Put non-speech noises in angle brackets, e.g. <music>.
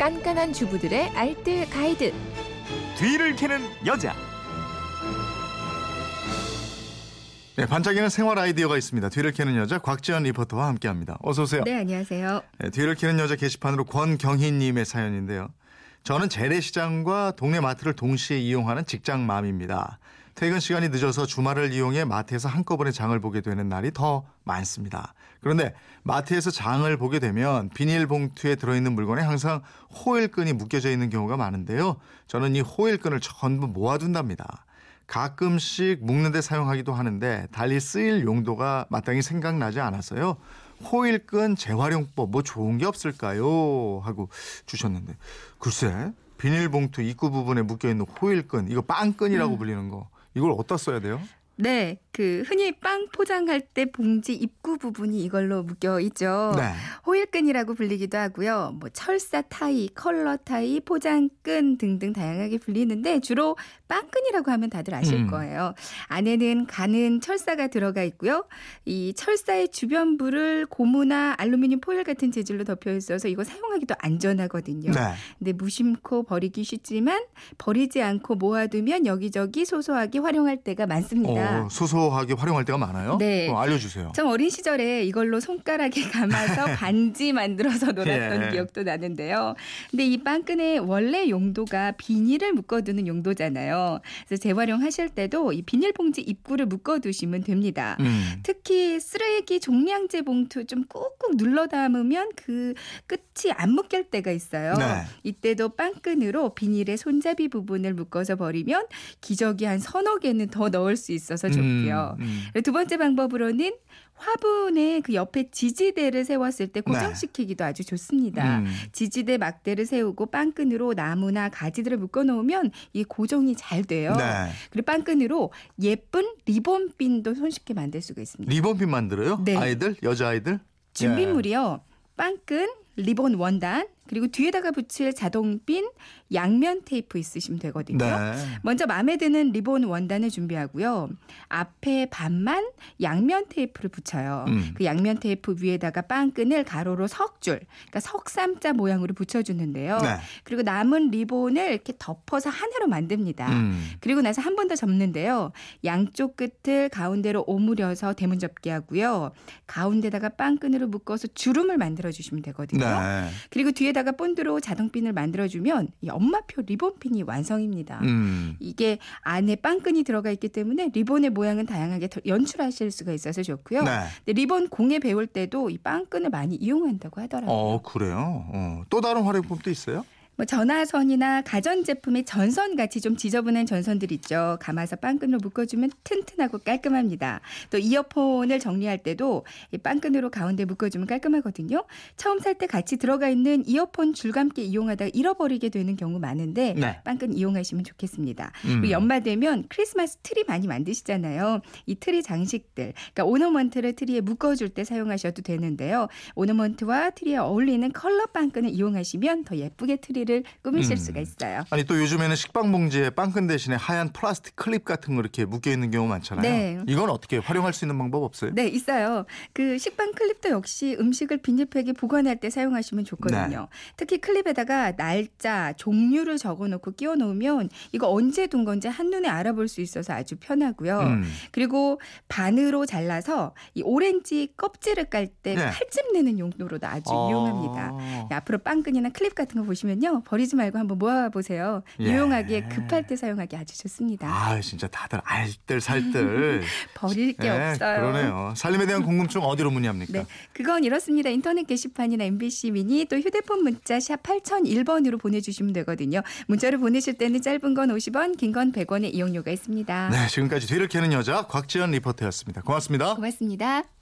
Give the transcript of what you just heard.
깐깐한 주부들의 알뜰 가이드. 뒤를 캐는 여자. 네, 반짝이는 생활 아이디어가 있습니다. 뒤를 캐는 여자 곽지연 리포터와 함께합니다. 어서 오세요. 네, 안녕하세요. 네, 뒤를 캐는 여자 게시판으로 권경희님의 사연인데요. 저는 재래시장과 동네 마트를 동시에 이용하는 직장맘입니다. 퇴근 시간이 늦어서 주말을 이용해 마트에서 한꺼번에 장을 보게 되는 날이 더 많습니다. 그런데 마트에서 장을 보게 되면 비닐봉투에 들어있는 물건에 항상 호일끈이 묶여져 있는 경우가 많은데요. 저는 이 호일끈을 전부 모아둔답니다. 가끔씩 묶는데 사용하기도 하는데 달리 쓰일 용도가 마땅히 생각나지 않아서요. 호일끈 재활용법 뭐 좋은 게 없을까요? 하고 주셨는데 글쎄 비닐봉투 입구 부분에 묶여 있는 호일끈 이거 빵끈이라고 불리는 거 이걸 어디다 써야 돼요? 네, 그 흔히 빵 포장할 때 봉지 입구 부분이 이걸로 묶여 있죠. 네. 호일끈이라고 불리기도 하고요. 뭐 철사 타이, 컬러 타이, 포장끈 등등 다양하게 불리는데 주로 빵끈이라고 하면 다들 아실 음. 거예요. 안에는 가는 철사가 들어가 있고요. 이 철사의 주변부를 고무나 알루미늄 포일 같은 재질로 덮여 있어서 이거 사용하기도 안전하거든요. 네. 근데 무심코 버리기 쉽지만 버리지 않고 모아두면 여기저기 소소하게 활용할 때가 많습니다. 어, 소소하게 활용할 때가 많아요? 네. 어, 알려주세요. 전 어린 시절에 이걸로 손가락에 감아서 <laughs> 반지 만들어서 놀았던 예. 기억도 나는데요. 근데 이 빵끈의 원래 용도가 비닐을 묶어두는 용도잖아요. 그래서 재활용하실 때도 이 비닐봉지 입구를 묶어두시면 됩니다. 음. 특히 쓰레기 종량제 봉투 좀 꾹꾹 눌러 담으면 그 끝이 안 묶일 때가 있어요. 네. 이때도 빵끈으로 비닐의 손잡이 부분을 묶어서 버리면 기저귀 한 서너 개는 더 넣을 수 있어 서 좋고요. 음, 음. 두 번째 방법으로는 화분의 그 옆에 지지대를 세웠을 때 고정시키기도 아주 좋습니다. 음. 지지대 막대를 세우고 빵끈으로 나무나 가지들을 묶어 놓으면 이 고정이 잘 돼요. 네. 그리고 빵끈으로 예쁜 리본핀도 손쉽게 만들 수가 있습니다. 리본핀 만들어요? 네. 아이들? 여자 아이들? 준비물이요. 빵끈, 리본 원단, 그리고 뒤에다가 붙일 자동핀, 양면 테이프 있으시면 되거든요. 네. 먼저 마음에 드는 리본 원단을 준비하고요. 앞에 반만 양면 테이프를 붙여요. 음. 그 양면 테이프 위에다가 빵끈을 가로로 석줄, 그러니까 석삼자 모양으로 붙여주는데요. 네. 그리고 남은 리본을 이렇게 덮어서 하나로 만듭니다. 음. 그리고 나서 한 번 더 접는데요. 양쪽 끝을 가운데로 오므려서 대문 접기 하고요. 가운데다가 빵끈으로 묶어서 주름을 만들어 주시면 되거든요. 네. 그리고 뒤에다가 본드로 자동핀을 만들어주면 이 엄마표 리본핀이 완성입니다. 음. 이게 안에 빵끈이 들어가 있기 때문에 리본의 모양은 다양하게 더 연출하실 수가 있어서 좋고요. 네. 근데 리본 공예 배울 때도 이 빵끈을 많이 이용한다고 하더라고요. 어, 그래요? 어. 또 다른 활용법도 있어요? 뭐 전화선이나 가전제품의 전선 같이 좀 지저분한 전선들 있죠. 감아서 빵끈으로 묶어주면 튼튼하고 깔끔합니다. 또 이어폰을 정리할 때도 이 빵끈으로 가운데 묶어주면 깔끔하거든요. 처음 살 때 같이 들어가 있는 이어폰 줄감기 이용하다가 잃어버리게 되는 경우 많은데 네. 빵끈 이용하시면 좋겠습니다. 음. 연말 되면 크리스마스 트리 많이 만드시잖아요. 이 트리 장식들, 그러니까 ornament를 트리에 묶어줄 때 사용하셔도 되는데요. ornament와 트리에 어울리는 컬러 빵끈을 이용하시면 더 예쁘게 트리를 꾸미실 음. 수가 있어요. 아니 또 요즘에는 식빵 봉지에 빵끈 대신에 하얀 플라스틱 클립 같은 거 이렇게 묶여 있는 경우 많잖아요. 네. 이건 어떻게 활용할 수 있는 방법 없어요? 네, 있어요. 그 식빵 클립도 역시 음식을 비닐팩에 보관할 때 사용하시면 좋거든요. 네. 특히 클립에다가 날짜, 종류를 적어 놓고 끼워 놓으면 이거 언제 둔 건지 한눈에 알아볼 수 있어서 아주 편하고요. 음. 그리고 반으로 잘라서 이 오렌지 껍질을 깔때 네. 칼집 내는 용도로도 아주 어. 유용합니다. 네, 앞으로 빵끈이나 클립 같은 거 보시면요. 버리지 말고 한번 모아보세요. 예. 유용하게 급할 때 사용하기 아주 좋습니다. 아, 진짜 다들 알뜰 살뜰. <laughs> 버릴 게 네, 없어요. 그러네요. 살림에 대한 궁금증 어디로 문의합니까? 네, 그건 이렇습니다. 인터넷 게시판이나 MBC 미니 또 휴대폰 문자 샵 8001번으로 보내주시면 되거든요. 문자를 보내실 때는 짧은 건 50원, 긴 건 100원의 이용료가 있습니다. 네, 지금까지 뒤를 캐는 여자 곽지연 리포터였습니다. 고맙습니다. 고맙습니다.